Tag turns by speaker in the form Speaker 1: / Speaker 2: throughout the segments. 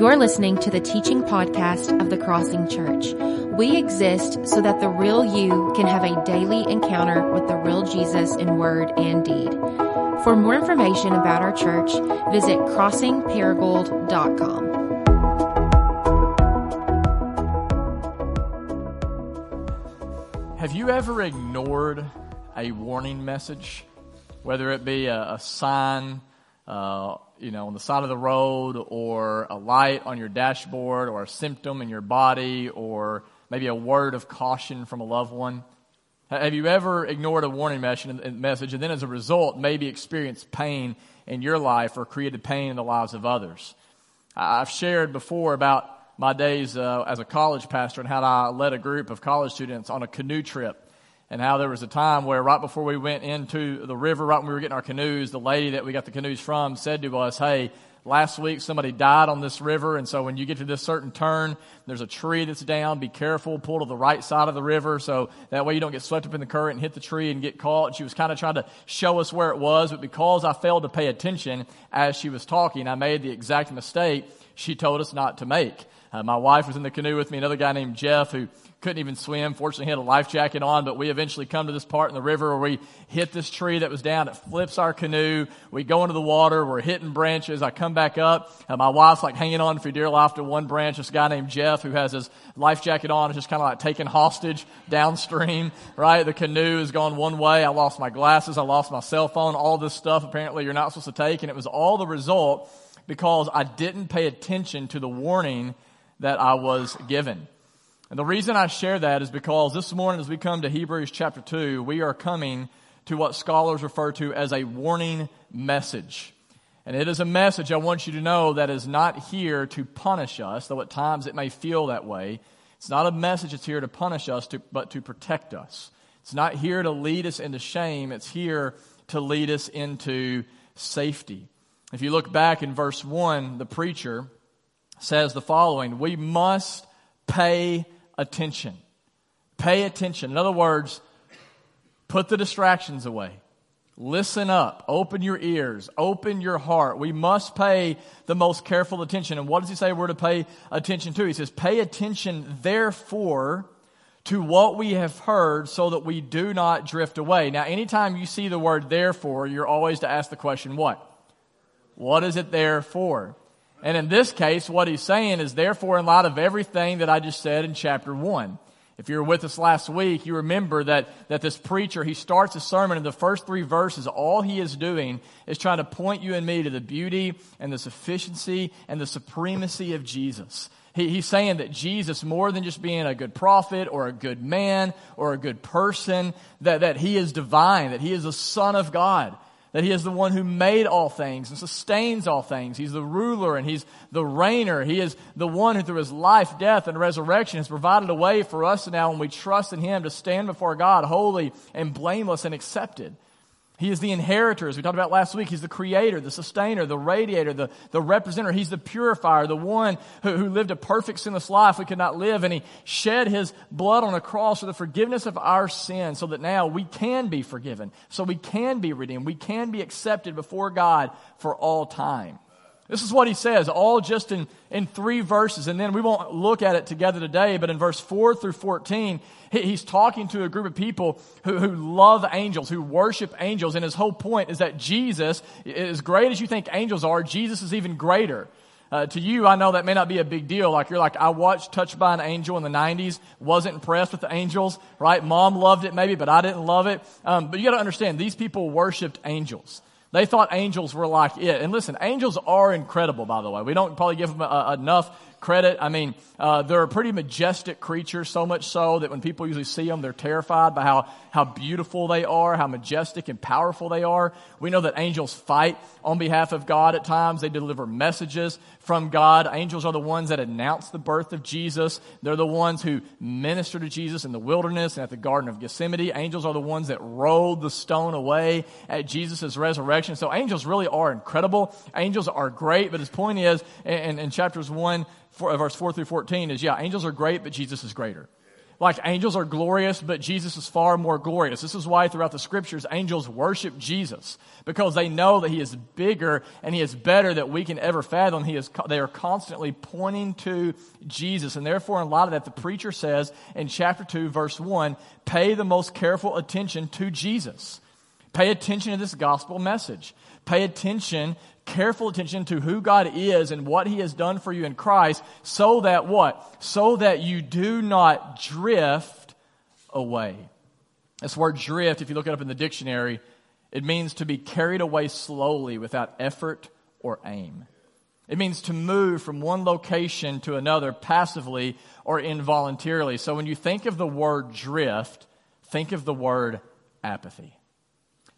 Speaker 1: You're listening to the teaching podcast of the Crossing Church. We exist so that the real you can have a daily encounter with the real Jesus in word and deed. For more information about our church, visit crossingparagould.com.
Speaker 2: Have you ever ignored a warning message? Whether it be a, a sign, uh, you know, on the side of the road, or a light on your dashboard, or a symptom in your body, or maybe a word of caution from a loved one? Have you ever ignored a warning message and then as a result maybe experienced pain in your life or created pain in the lives of others? I've shared before about my days uh, as a college pastor and how I led a group of college students on a canoe trip and how there was a time where right before we went into the river, right when we were getting our canoes, the lady that we got the canoes from said to us, Hey, last week somebody died on this river. And so when you get to this certain turn, there's a tree that's down. Be careful. Pull to the right side of the river. So that way you don't get swept up in the current and hit the tree and get caught. And she was kind of trying to show us where it was. But because I failed to pay attention as she was talking, I made the exact mistake she told us not to make. Uh, my wife was in the canoe with me, another guy named Jeff who couldn't even swim. Fortunately, he had a life jacket on, but we eventually come to this part in the river where we hit this tree that was down. It flips our canoe. We go into the water. We're hitting branches. I come back up. Uh, my wife's like hanging on for dear life to one branch. This guy named Jeff who has his life jacket on is just kind of like taken hostage downstream, right? The canoe has gone one way. I lost my glasses. I lost my cell phone. All this stuff apparently you're not supposed to take. And it was all the result because I didn't pay attention to the warning that I was given. And the reason I share that is because this morning as we come to Hebrews chapter 2, we are coming to what scholars refer to as a warning message. And it is a message I want you to know that is not here to punish us, though at times it may feel that way. It's not a message that's here to punish us, to, but to protect us. It's not here to lead us into shame. It's here to lead us into safety. If you look back in verse 1, the preacher says the following We must pay attention. Pay attention. In other words, put the distractions away. Listen up. Open your ears. Open your heart. We must pay the most careful attention. And what does he say we're to pay attention to? He says, Pay attention, therefore, to what we have heard so that we do not drift away. Now, anytime you see the word therefore, you're always to ask the question, What? What is it there for? And in this case, what he's saying is, therefore, in light of everything that I just said in chapter 1, if you were with us last week, you remember that, that this preacher, he starts a sermon in the first three verses. All he is doing is trying to point you and me to the beauty and the sufficiency and the supremacy of Jesus. He, he's saying that Jesus, more than just being a good prophet or a good man or a good person, that, that he is divine, that he is the Son of God that he is the one who made all things and sustains all things. He's the ruler and he's the reigner. He is the one who through his life, death, and resurrection has provided a way for us now when we trust in him to stand before God holy and blameless and accepted. He is the inheritor, as we talked about last week. He's the creator, the sustainer, the radiator, the, the representative. He's the purifier, the one who, who lived a perfect sinless life we could not live. And he shed his blood on a cross for the forgiveness of our sins so that now we can be forgiven. So we can be redeemed. We can be accepted before God for all time. This is what he says, all just in, in three verses. And then we won't look at it together today, but in verse 4 through 14, he, he's talking to a group of people who, who love angels, who worship angels. And his whole point is that Jesus, as great as you think angels are, Jesus is even greater. Uh, to you, I know that may not be a big deal. Like you're like, I watched Touched by an Angel in the 90s, wasn't impressed with the angels, right? Mom loved it maybe, but I didn't love it. Um, but you got to understand, these people worshiped angels. They thought angels were like it. And listen, angels are incredible, by the way. We don't probably give them uh, enough credit. I mean, uh, they're a pretty majestic creature, so much so that when people usually see them, they're terrified by how, how beautiful they are, how majestic and powerful they are. We know that angels fight on behalf of God at times. They deliver messages from God. Angels are the ones that announce the birth of Jesus. They're the ones who minister to Jesus in the wilderness and at the Garden of Gethsemane. Angels are the ones that rolled the stone away at Jesus' resurrection. So angels really are incredible. Angels are great, but his point is, in, in chapters 1, four, uh, verse 4 through 14 is, yeah, angels are great, but Jesus is greater. like angels are glorious, but Jesus is far more glorious. This is why throughout the scriptures, angels worship Jesus because they know that he is bigger and he is better that we can ever fathom. He is, they are constantly pointing to Jesus. And therefore, in a lot of that, the preacher says in chapter 2, verse 1, pay the most careful attention to Jesus. Pay attention to this gospel message. Pay attention careful attention to who God is and what He has done for you in Christ so that what? So that you do not drift away. This word drift, if you look it up in the dictionary, it means to be carried away slowly without effort or aim. It means to move from one location to another passively or involuntarily. So when you think of the word drift, think of the word apathy.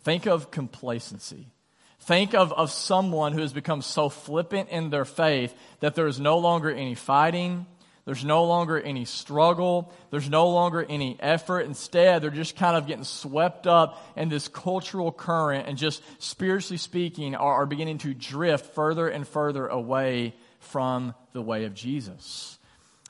Speaker 2: Think of complacency. Think of, of someone who has become so flippant in their faith that there is no longer any fighting, there's no longer any struggle, there's no longer any effort. Instead, they're just kind of getting swept up in this cultural current and just spiritually speaking are, are beginning to drift further and further away from the way of Jesus.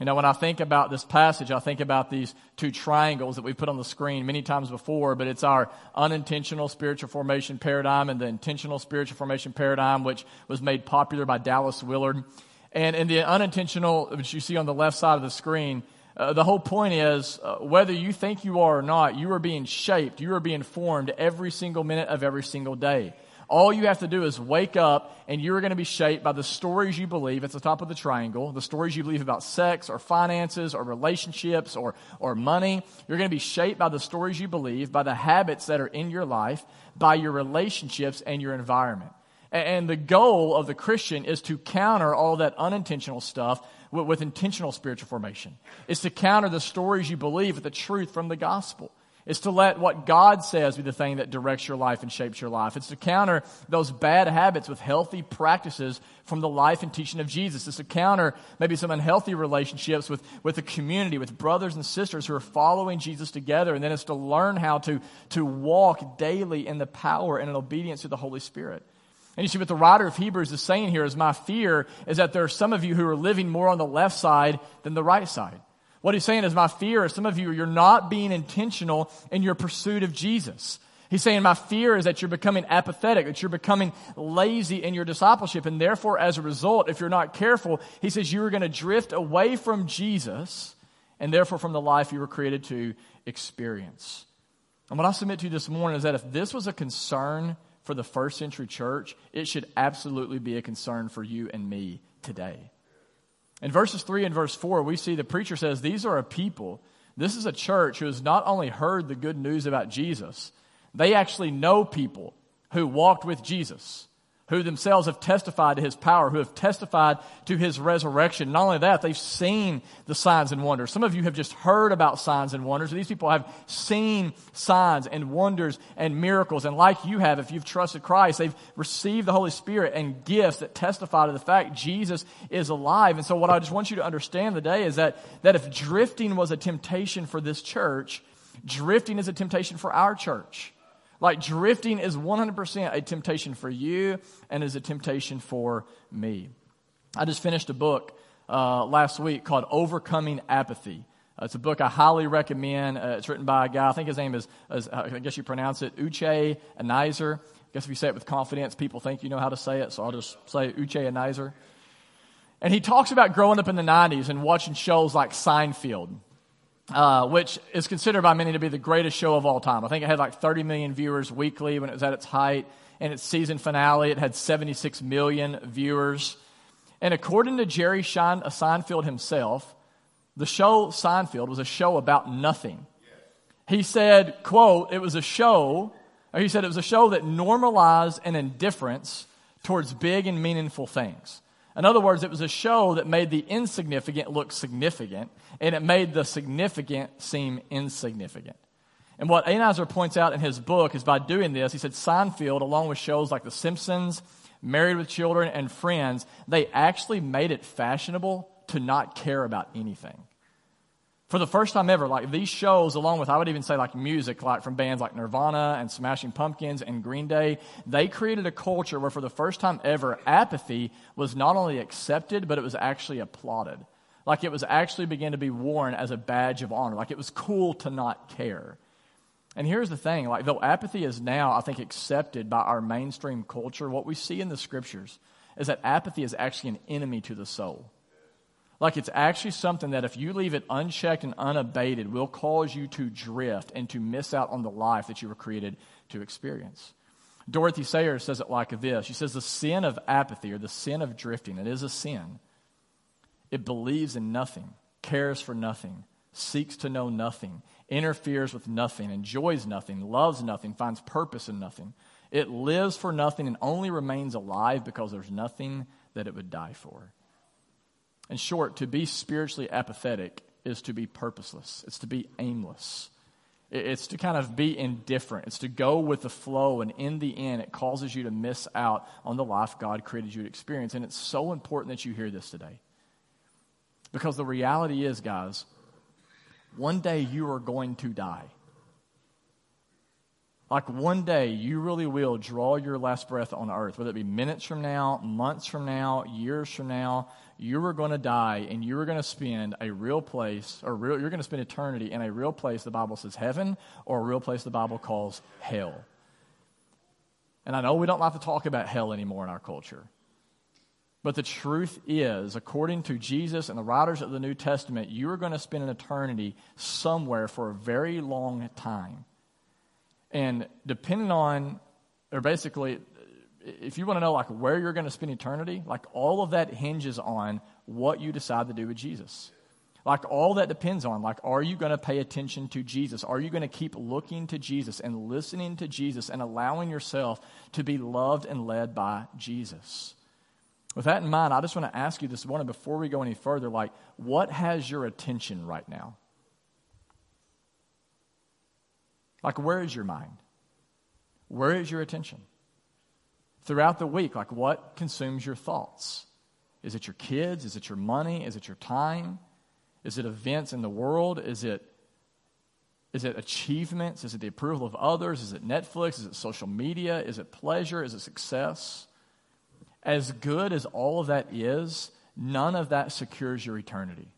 Speaker 2: You know, when I think about this passage, I think about these two triangles that we put on the screen many times before, but it's our unintentional spiritual formation paradigm and the intentional spiritual formation paradigm, which was made popular by Dallas Willard. And in the unintentional, which you see on the left side of the screen, uh, the whole point is uh, whether you think you are or not, you are being shaped, you are being formed every single minute of every single day. All you have to do is wake up and you're going to be shaped by the stories you believe. It's the top of the triangle. The stories you believe about sex or finances or relationships or, or money. You're going to be shaped by the stories you believe, by the habits that are in your life, by your relationships and your environment. And the goal of the Christian is to counter all that unintentional stuff with, with intentional spiritual formation. It's to counter the stories you believe with the truth from the gospel. It's to let what God says be the thing that directs your life and shapes your life. It's to counter those bad habits with healthy practices from the life and teaching of Jesus. It's to counter maybe some unhealthy relationships with, with the community, with brothers and sisters who are following Jesus together. And then it's to learn how to, to walk daily in the power and in obedience to the Holy Spirit. And you see what the writer of Hebrews is saying here is my fear is that there are some of you who are living more on the left side than the right side. What he's saying is, my fear is some of you, you're not being intentional in your pursuit of Jesus. He's saying, my fear is that you're becoming apathetic, that you're becoming lazy in your discipleship. And therefore, as a result, if you're not careful, he says you are going to drift away from Jesus and therefore from the life you were created to experience. And what I submit to you this morning is that if this was a concern for the first century church, it should absolutely be a concern for you and me today. In verses 3 and verse 4, we see the preacher says, These are a people. This is a church who has not only heard the good news about Jesus, they actually know people who walked with Jesus who themselves have testified to his power, who have testified to his resurrection. Not only that, they've seen the signs and wonders. Some of you have just heard about signs and wonders. These people have seen signs and wonders and miracles. And like you have, if you've trusted Christ, they've received the Holy Spirit and gifts that testify to the fact Jesus is alive. And so what I just want you to understand today is that, that if drifting was a temptation for this church, drifting is a temptation for our church. Like drifting is 100% a temptation for you and is a temptation for me. I just finished a book uh, last week called Overcoming Apathy. Uh, it's a book I highly recommend. Uh, it's written by a guy, I think his name is, is uh, I guess you pronounce it, Uche Anizor. I guess if you say it with confidence, people think you know how to say it, so I'll just say Uche Anizor. And he talks about growing up in the 90s and watching shows like Seinfeld uh, which is considered by many to be the greatest show of all time. I think it had like 30 million viewers weekly when it was at its height. And its season finale, it had 76 million viewers. And according to Jerry Schein, uh, Seinfeld himself, the show Seinfeld was a show about nothing. He said, quote, it was a show, or he said it was a show that normalized an indifference towards big and meaningful things. In other words, it was a show that made the insignificant look significant, and it made the significant seem insignificant. And what Anizor points out in his book is by doing this, he said Seinfeld, along with shows like The Simpsons, Married with Children, and Friends, they actually made it fashionable to not care about anything for the first time ever, like these shows, along with, I would even say, like music, like from bands like Nirvana and Smashing Pumpkins and Green Day, they created a culture where for the first time ever, apathy was not only accepted, but it was actually applauded. Like it was actually began to be worn as a badge of honor. Like it was cool to not care. And here's the thing like, though apathy is now, I think, accepted by our mainstream culture, what we see in the scriptures is that apathy is actually an enemy to the soul. Like it's actually something that if you leave it unchecked and unabated, will cause you to drift and to miss out on the life that you were created to experience. Dorothy Sayers says it like this She says, The sin of apathy or the sin of drifting, it is a sin. It believes in nothing, cares for nothing, seeks to know nothing, interferes with nothing, enjoys nothing, loves nothing, finds purpose in nothing. It lives for nothing and only remains alive because there's nothing that it would die for. In short, to be spiritually apathetic is to be purposeless, it's to be aimless. It's to kind of be indifferent. It's to go with the flow, and in the end, it causes you to miss out on the life God created you to experience. And it's so important that you hear this today. Because the reality is, guys, one day you are going to die. Like one day you really will draw your last breath on earth, whether it be minutes from now, months from now, years from now, you are going to die and you are going to spend a real place, or real, you're going to spend eternity in a real place the Bible says heaven, or a real place the Bible calls hell. And I know we don't like to talk about hell anymore in our culture. But the truth is, according to Jesus and the writers of the New Testament, you are going to spend an eternity somewhere for a very long time. And depending on, or basically, if you want to know like where you're going to spend eternity, like all of that hinges on what you decide to do with Jesus. Like all that depends on, like, are you going to pay attention to Jesus? Are you going to keep looking to Jesus and listening to Jesus and allowing yourself to be loved and led by Jesus? With that in mind, I just want to ask you this morning before we go any further like, what has your attention right now? Like, where is your mind? Where is your attention? Throughout the week, like, what consumes your thoughts? Is it your kids? Is it your money? Is it your time? Is it events in the world? Is it is it achievements? Is it the approval of others? Is it Netflix? Is it social media? Is it pleasure? Is it success? As good as all of that is, none of that secures your eternity.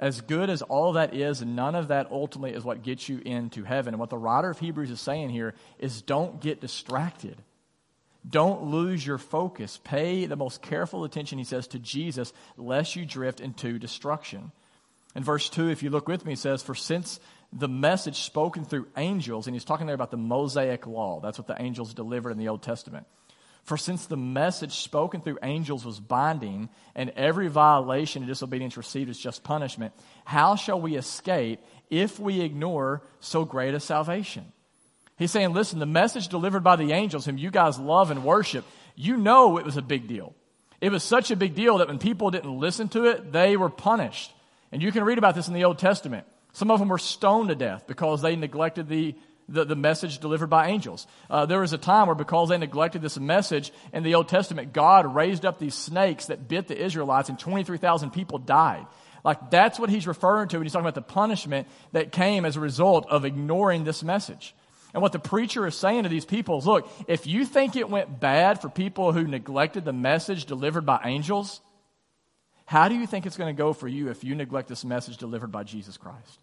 Speaker 2: As good as all that is, none of that ultimately is what gets you into heaven. And what the writer of Hebrews is saying here is don't get distracted. Don't lose your focus. Pay the most careful attention, he says, to Jesus, lest you drift into destruction. In verse 2, if you look with me, it says, For since the message spoken through angels, and he's talking there about the Mosaic law, that's what the angels delivered in the Old Testament. For since the message spoken through angels was binding, and every violation and disobedience received is just punishment, how shall we escape if we ignore so great a salvation? He's saying, listen, the message delivered by the angels, whom you guys love and worship, you know it was a big deal. It was such a big deal that when people didn't listen to it, they were punished. And you can read about this in the Old Testament. Some of them were stoned to death because they neglected the the, the message delivered by angels. Uh, there was a time where because they neglected this message in the Old Testament, God raised up these snakes that bit the Israelites and 23,000 people died. Like that's what he's referring to when he's talking about the punishment that came as a result of ignoring this message. And what the preacher is saying to these people is look, if you think it went bad for people who neglected the message delivered by angels, how do you think it's going to go for you if you neglect this message delivered by Jesus Christ?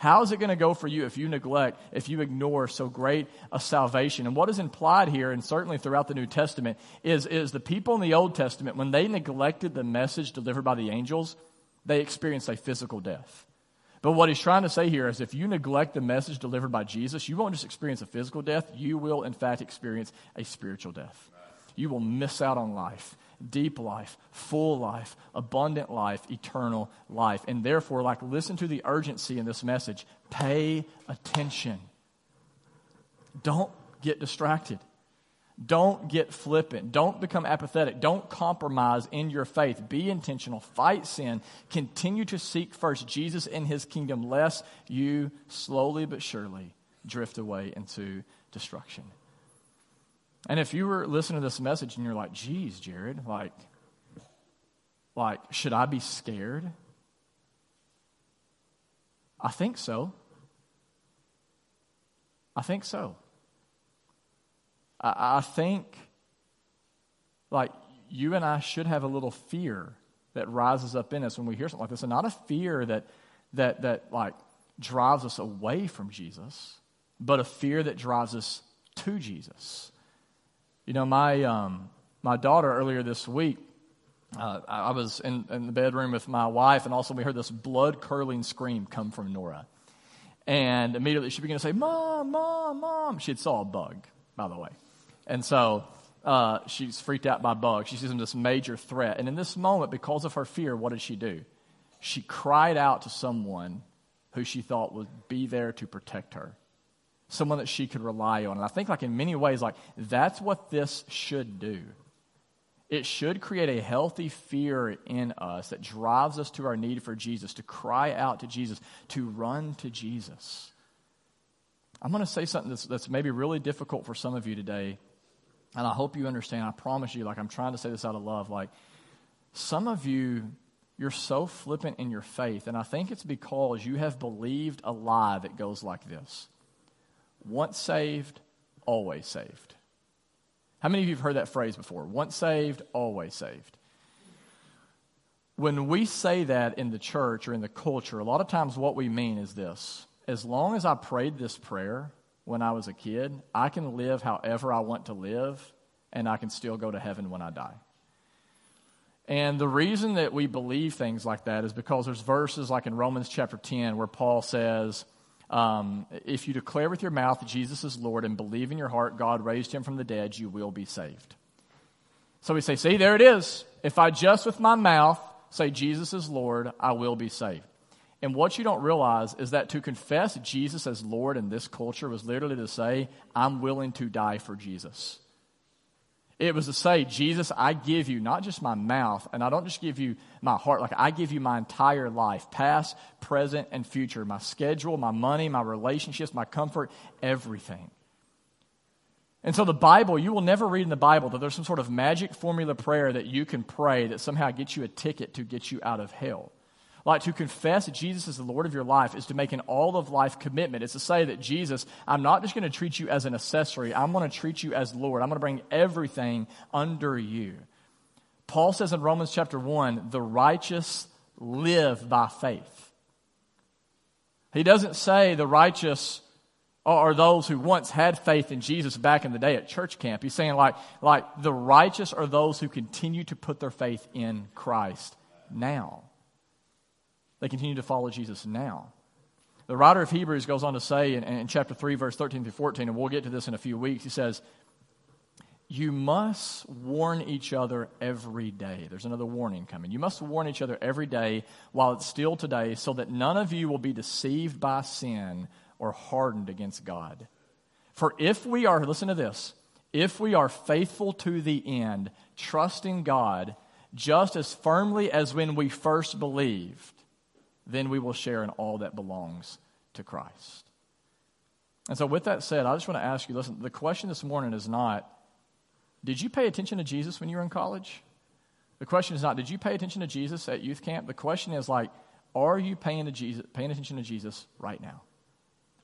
Speaker 2: How is it going to go for you if you neglect, if you ignore so great a salvation? And what is implied here, and certainly throughout the New Testament, is, is the people in the Old Testament, when they neglected the message delivered by the angels, they experienced a physical death. But what he's trying to say here is if you neglect the message delivered by Jesus, you won't just experience a physical death, you will, in fact, experience a spiritual death. You will miss out on life deep life, full life, abundant life, eternal life. And therefore, like, listen to the urgency in this message. Pay attention. Don't get distracted. Don't get flippant. Don't become apathetic. Don't compromise in your faith. Be intentional. Fight sin. Continue to seek first Jesus and his kingdom, lest you slowly but surely drift away into destruction. And if you were listening to this message and you're like, geez, Jared, like, like, should I be scared? I think so. I think so. I, I think, like, you and I should have a little fear that rises up in us when we hear something like this, and not a fear that, that, that like drives us away from Jesus, but a fear that drives us to Jesus. You know, my, um, my daughter earlier this week, uh, I was in, in the bedroom with my wife, and also we heard this blood curdling scream come from Nora. And immediately she began to say, Mom, Mom, Mom. She had saw a bug, by the way. And so uh, she's freaked out by bugs. She sees them this major threat. And in this moment, because of her fear, what did she do? She cried out to someone who she thought would be there to protect her, someone that she could rely on. And I think, like in many ways, like that's what this should do. It should create a healthy fear in us that drives us to our need for Jesus, to cry out to Jesus, to run to Jesus. I'm going to say something that's, that's maybe really difficult for some of you today, and I hope you understand. I promise you, like I'm trying to say this out of love. Like some of you, you're so flippant in your faith, and I think it's because you have believed a lie that goes like this once saved, always saved. How many of you have heard that phrase before? Once saved, always saved. When we say that in the church or in the culture, a lot of times what we mean is this as long as I prayed this prayer when I was a kid, I can live however I want to live, and I can still go to heaven when I die. And the reason that we believe things like that is because there's verses like in Romans chapter 10 where Paul says, um, if you declare with your mouth Jesus is Lord and believe in your heart God raised him from the dead, you will be saved. So we say, see, there it is. If I just with my mouth say Jesus is Lord, I will be saved. And what you don't realize is that to confess Jesus as Lord in this culture was literally to say, I'm willing to die for Jesus. It was to say, Jesus, I give you not just my mouth, and I don't just give you my heart, like I give you my entire life, past, present, and future, my schedule, my money, my relationships, my comfort, everything. And so the Bible, you will never read in the Bible that there's some sort of magic formula prayer that you can pray that somehow gets you a ticket to get you out of hell. Like to confess that Jesus is the Lord of your life is to make an all of life commitment. It's to say that Jesus, I'm not just going to treat you as an accessory. I'm going to treat you as Lord. I'm going to bring everything under you. Paul says in Romans chapter 1, the righteous live by faith. He doesn't say the righteous are those who once had faith in Jesus back in the day at church camp. He's saying like, like the righteous are those who continue to put their faith in Christ now. They continue to follow Jesus now. The writer of Hebrews goes on to say in, in chapter 3, verse 13 through 14, and we'll get to this in a few weeks, he says, You must warn each other every day. There's another warning coming. You must warn each other every day while it's still today, so that none of you will be deceived by sin or hardened against God. For if we are, listen to this, if we are faithful to the end, trusting God just as firmly as when we first believed, then we will share in all that belongs to Christ. And so, with that said, I just want to ask you listen, the question this morning is not, did you pay attention to Jesus when you were in college? The question is not, did you pay attention to Jesus at youth camp? The question is like, are you paying, to Jesus, paying attention to Jesus right now?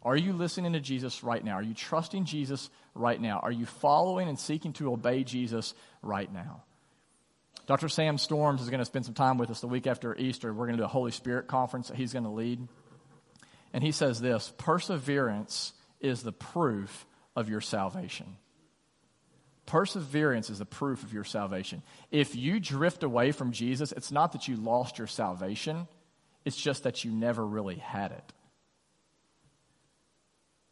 Speaker 2: Are you listening to Jesus right now? Are you trusting Jesus right now? Are you following and seeking to obey Jesus right now? Dr. Sam Storms is going to spend some time with us the week after Easter. We're going to do a Holy Spirit conference that he's going to lead. And he says this perseverance is the proof of your salvation. Perseverance is the proof of your salvation. If you drift away from Jesus, it's not that you lost your salvation, it's just that you never really had it.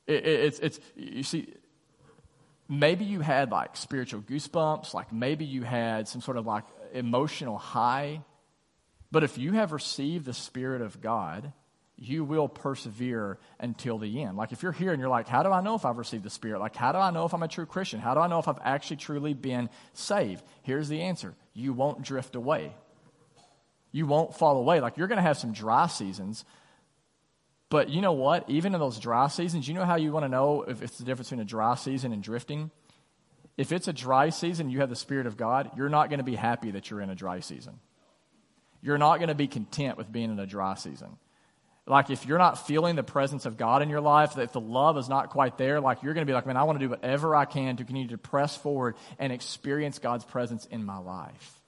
Speaker 2: it, it it's, it's, you see, maybe you had like spiritual goosebumps, like maybe you had some sort of like emotional high. But if you have received the Spirit of God, you will persevere until the end. Like if you're here and you're like, how do I know if I've received the Spirit? Like, how do I know if I'm a true Christian? How do I know if I've actually truly been saved? Here's the answer you won't drift away. You won't fall away. Like you're going to have some dry seasons. But you know what? Even in those dry seasons, you know how you want to know if it's the difference between a dry season and drifting? If it's a dry season, you have the Spirit of God, you're not going to be happy that you're in a dry season. You're not going to be content with being in a dry season. Like if you're not feeling the presence of God in your life, if the love is not quite there, like you're going to be like, man, I want to do whatever I can to continue to press forward and experience God's presence in my life.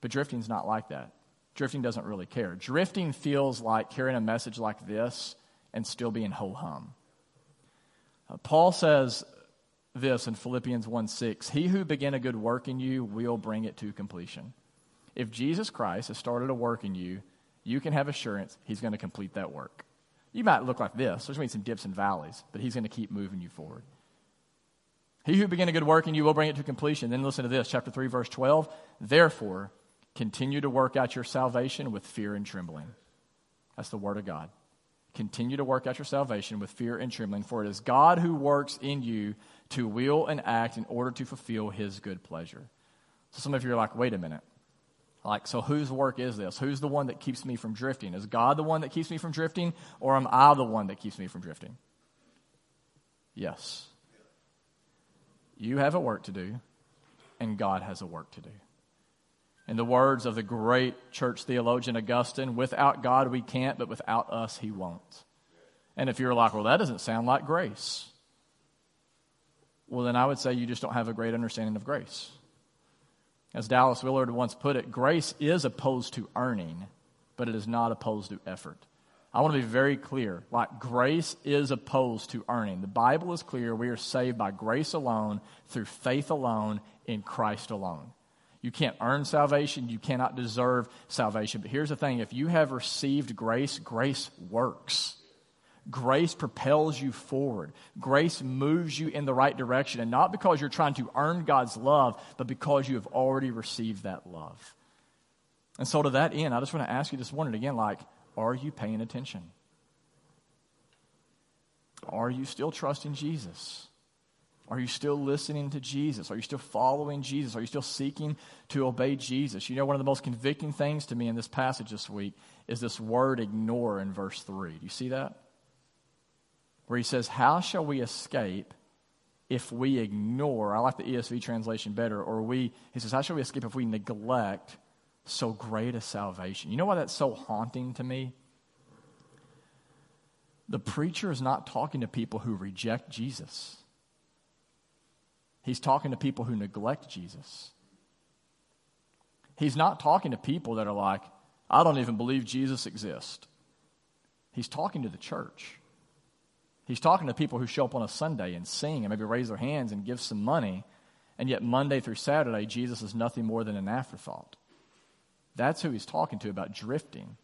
Speaker 2: But drifting's not like that. drifting doesn't really care. Drifting feels like carrying a message like this and still being ho hum. Uh, Paul says this in Philippians 1 6 He who began a good work in you will bring it to completion. If Jesus Christ has started a work in you, you can have assurance he's going to complete that work. You might look like this. There's going to be some dips and valleys, but he's going to keep moving you forward. He who began a good work in you will bring it to completion. Then listen to this, chapter 3, verse 12. Therefore, continue to work out your salvation with fear and trembling. That's the word of God. Continue to work out your salvation with fear and trembling, for it is God who works in you to will and act in order to fulfill his good pleasure. So some of you are like, wait a minute. Like, so whose work is this? Who's the one that keeps me from drifting? Is God the one that keeps me from drifting, or am I the one that keeps me from drifting? Yes. You have a work to do, and God has a work to do. In the words of the great church theologian Augustine, without God we can't, but without us he won't. And if you're like, well, that doesn't sound like grace, well, then I would say you just don't have a great understanding of grace. As Dallas Willard once put it, grace is opposed to earning, but it is not opposed to effort. I want to be very clear. Like, grace is opposed to earning. The Bible is clear. We are saved by grace alone, through faith alone, in Christ alone. You can't earn salvation. You cannot deserve salvation. But here's the thing if you have received grace, grace works. Grace propels you forward. Grace moves you in the right direction. And not because you're trying to earn God's love, but because you have already received that love. And so, to that end, I just want to ask you this morning again like, are you paying attention? Are you still trusting Jesus? Are you still listening to Jesus? Are you still following Jesus? Are you still seeking to obey Jesus? You know, one of the most convicting things to me in this passage this week is this word ignore in verse 3. Do you see that? Where he says, How shall we escape if we ignore? I like the ESV translation better. Or we, he says, How shall we escape if we neglect so great a salvation? You know why that's so haunting to me? The preacher is not talking to people who reject Jesus. He's talking to people who neglect Jesus. He's not talking to people that are like, I don't even believe Jesus exists. He's talking to the church. He's talking to people who show up on a Sunday and sing and maybe raise their hands and give some money, and yet Monday through Saturday, Jesus is nothing more than an afterthought. That's who he's talking to about drifting.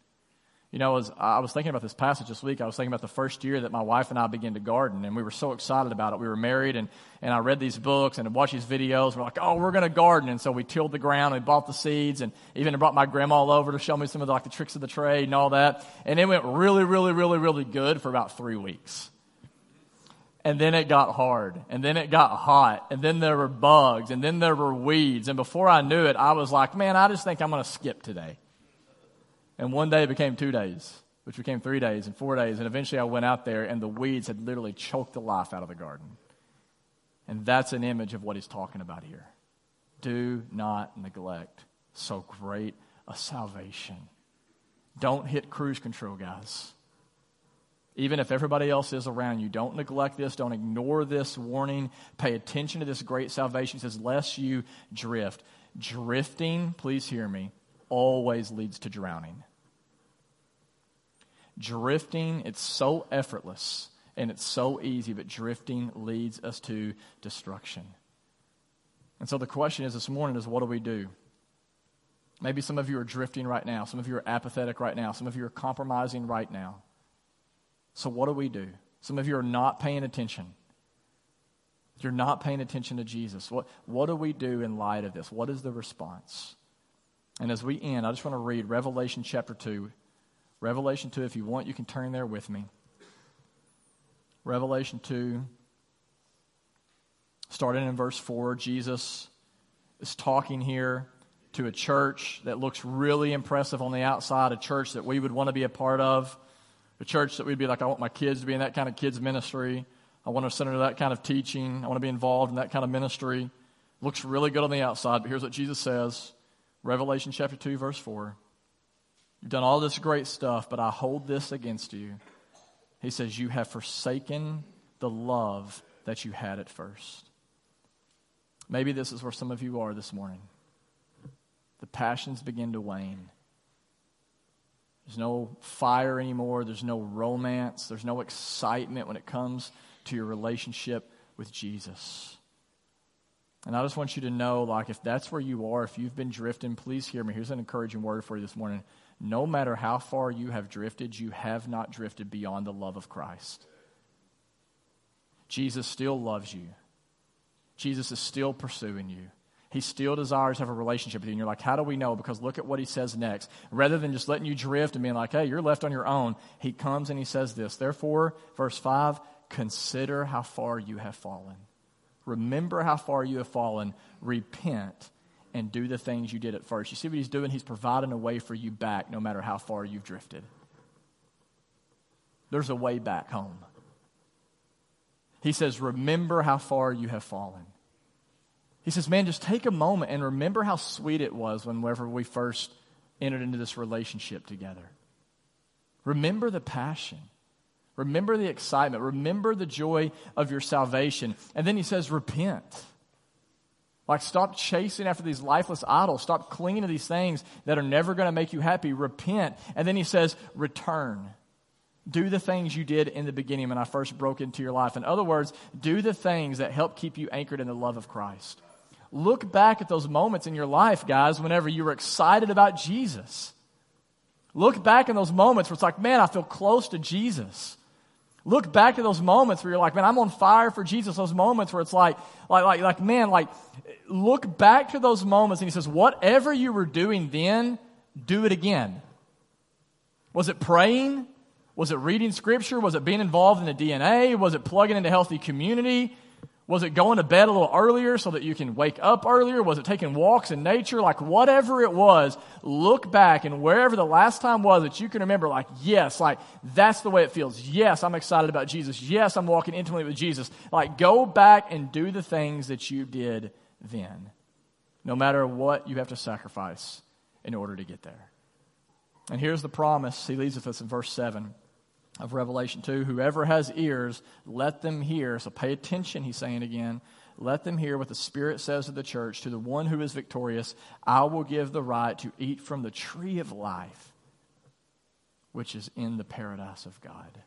Speaker 2: You know, as I was thinking about this passage this week, I was thinking about the first year that my wife and I began to garden, and we were so excited about it. We were married, and, and I read these books and watched these videos. We're like, oh, we're going to garden. And so we tilled the ground, we bought the seeds, and even brought my grandma over to show me some of the, like, the tricks of the trade and all that. And it went really, really, really, really good for about three weeks. And then it got hard, and then it got hot, and then there were bugs, and then there were weeds. And before I knew it, I was like, man, I just think I'm going to skip today. And one day became two days, which became three days and four days. And eventually I went out there and the weeds had literally choked the life out of the garden. And that's an image of what he's talking about here. Do not neglect so great a salvation. Don't hit cruise control, guys. Even if everybody else is around you, don't neglect this. Don't ignore this warning. Pay attention to this great salvation. It says, lest you drift. Drifting, please hear me, always leads to drowning. Drifting, it's so effortless and it's so easy, but drifting leads us to destruction. And so the question is this morning is what do we do? Maybe some of you are drifting right now. Some of you are apathetic right now. Some of you are compromising right now. So what do we do? Some of you are not paying attention. You're not paying attention to Jesus. What, what do we do in light of this? What is the response? And as we end, I just want to read Revelation chapter 2. Revelation 2, if you want, you can turn there with me. Revelation 2, starting in verse 4, Jesus is talking here to a church that looks really impressive on the outside, a church that we would want to be a part of, a church that we'd be like, I want my kids to be in that kind of kids' ministry. I want to to that kind of teaching. I want to be involved in that kind of ministry. Looks really good on the outside, but here's what Jesus says Revelation chapter 2, verse 4. You've done all this great stuff, but I hold this against you. He says, You have forsaken the love that you had at first. Maybe this is where some of you are this morning. The passions begin to wane. There's no fire anymore. There's no romance. There's no excitement when it comes to your relationship with Jesus. And I just want you to know, like, if that's where you are, if you've been drifting, please hear me. Here's an encouraging word for you this morning. No matter how far you have drifted, you have not drifted beyond the love of Christ. Jesus still loves you. Jesus is still pursuing you. He still desires to have a relationship with you. And you're like, how do we know? Because look at what he says next. Rather than just letting you drift and being like, hey, you're left on your own, he comes and he says this. Therefore, verse 5, consider how far you have fallen. Remember how far you have fallen. Repent and do the things you did at first. You see what he's doing? He's providing a way for you back no matter how far you've drifted. There's a way back home. He says, Remember how far you have fallen. He says, Man, just take a moment and remember how sweet it was whenever we first entered into this relationship together. Remember the passion. Remember the excitement. Remember the joy of your salvation. And then he says, repent. Like, stop chasing after these lifeless idols. Stop clinging to these things that are never going to make you happy. Repent. And then he says, return. Do the things you did in the beginning when I first broke into your life. In other words, do the things that help keep you anchored in the love of Christ. Look back at those moments in your life, guys, whenever you were excited about Jesus. Look back in those moments where it's like, man, I feel close to Jesus. Look back to those moments where you're like, man, I'm on fire for Jesus. Those moments where it's like, like, like, like, man, like, look back to those moments and he says, whatever you were doing then, do it again. Was it praying? Was it reading scripture? Was it being involved in the DNA? Was it plugging into healthy community? Was it going to bed a little earlier so that you can wake up earlier? Was it taking walks in nature? Like whatever it was, look back and wherever the last time was that you can remember, like, yes, like that's the way it feels. Yes, I'm excited about Jesus. Yes, I'm walking intimately with Jesus. Like go back and do the things that you did then, no matter what you have to sacrifice in order to get there. And here's the promise he leaves with us in verse 7 of Revelation 2 whoever has ears, let them hear. So pay attention, he's saying again. Let them hear what the Spirit says to the church. To the one who is victorious, I will give the right to eat from the tree of life, which is in the paradise of God.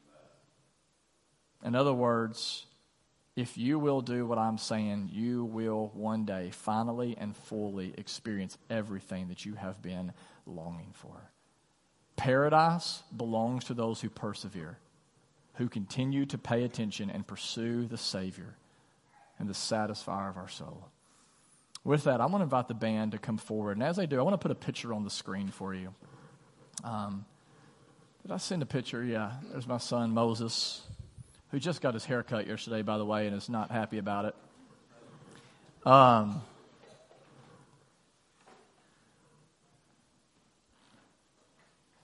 Speaker 2: In other words, if you will do what I'm saying, you will one day finally and fully experience everything that you have been longing for. Paradise belongs to those who persevere, who continue to pay attention and pursue the Savior and the satisfier of our soul. With that, I want to invite the band to come forward. And as they do, I want to put a picture on the screen for you. Um, did I send a picture? Yeah, there's my son, Moses, who just got his hair cut yesterday, by the way, and is not happy about it. Um,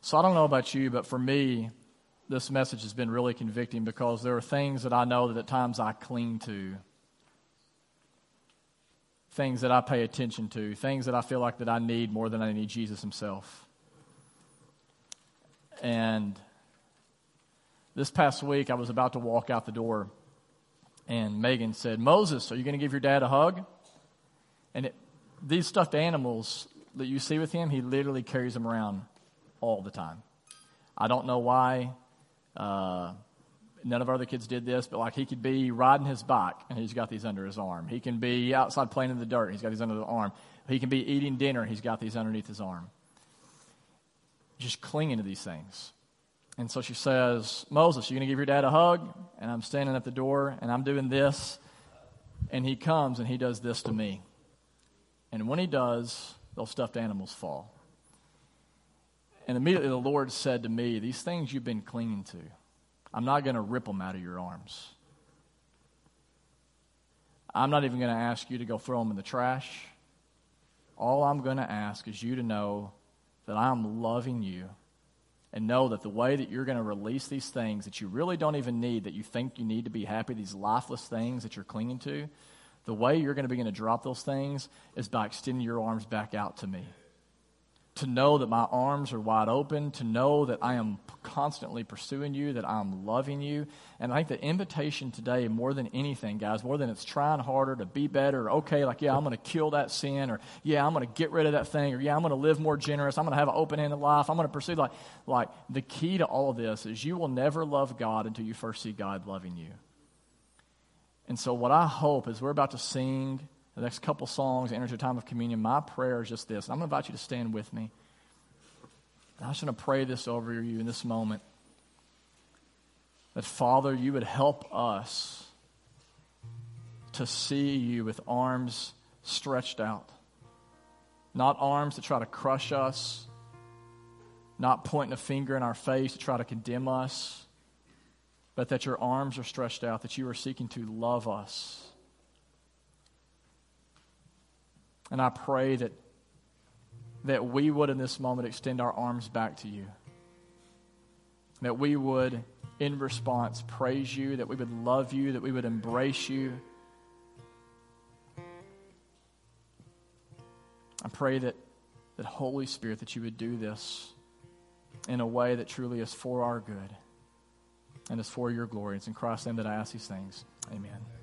Speaker 2: So I don't know about you, but for me, this message has been really convicting because there are things that I know that at times I cling to. Things that I pay attention to, things that I feel like that I need more than I need Jesus himself. And this past week I was about to walk out the door and Megan said, "Moses, are you going to give your dad a hug?" And it, these stuffed animals that you see with him, he literally carries them around all the time. I don't know why. Uh, none of our other kids did this, but like he could be riding his bike and he's got these under his arm. He can be outside playing in the dirt, he's got these under the arm. He can be eating dinner, he's got these underneath his arm. Just clinging to these things. And so she says, Moses, you're going to give your dad a hug? And I'm standing at the door and I'm doing this. And he comes and he does this to me. And when he does, those stuffed animals fall. And immediately the Lord said to me, These things you've been clinging to, I'm not going to rip them out of your arms. I'm not even going to ask you to go throw them in the trash. All I'm going to ask is you to know that I'm loving you and know that the way that you're going to release these things that you really don't even need, that you think you need to be happy, these lifeless things that you're clinging to, the way you're going to begin to drop those things is by extending your arms back out to me to know that my arms are wide open, to know that I am constantly pursuing you, that I'm loving you. And I think the invitation today, more than anything, guys, more than it's trying harder to be better, okay, like, yeah, I'm going to kill that sin, or yeah, I'm going to get rid of that thing, or yeah, I'm going to live more generous, I'm going to have an open handed life, I'm going to pursue, like, like, the key to all of this is you will never love God until you first see God loving you. And so, what I hope is we're about to sing the next couple songs, enter into a time of communion, my prayer is just this. I'm going to invite you to stand with me. I'm just going to pray this over you in this moment. That, Father, you would help us to see you with arms stretched out. Not arms to try to crush us, not pointing a finger in our face to try to condemn us, but that your arms are stretched out, that you are seeking to love us And I pray that, that we would, in this moment, extend our arms back to you. That we would, in response, praise you, that we would love you, that we would embrace you. I pray that, that Holy Spirit, that you would do this in a way that truly is for our good and is for your glory. It's in Christ's name that I ask these things. Amen.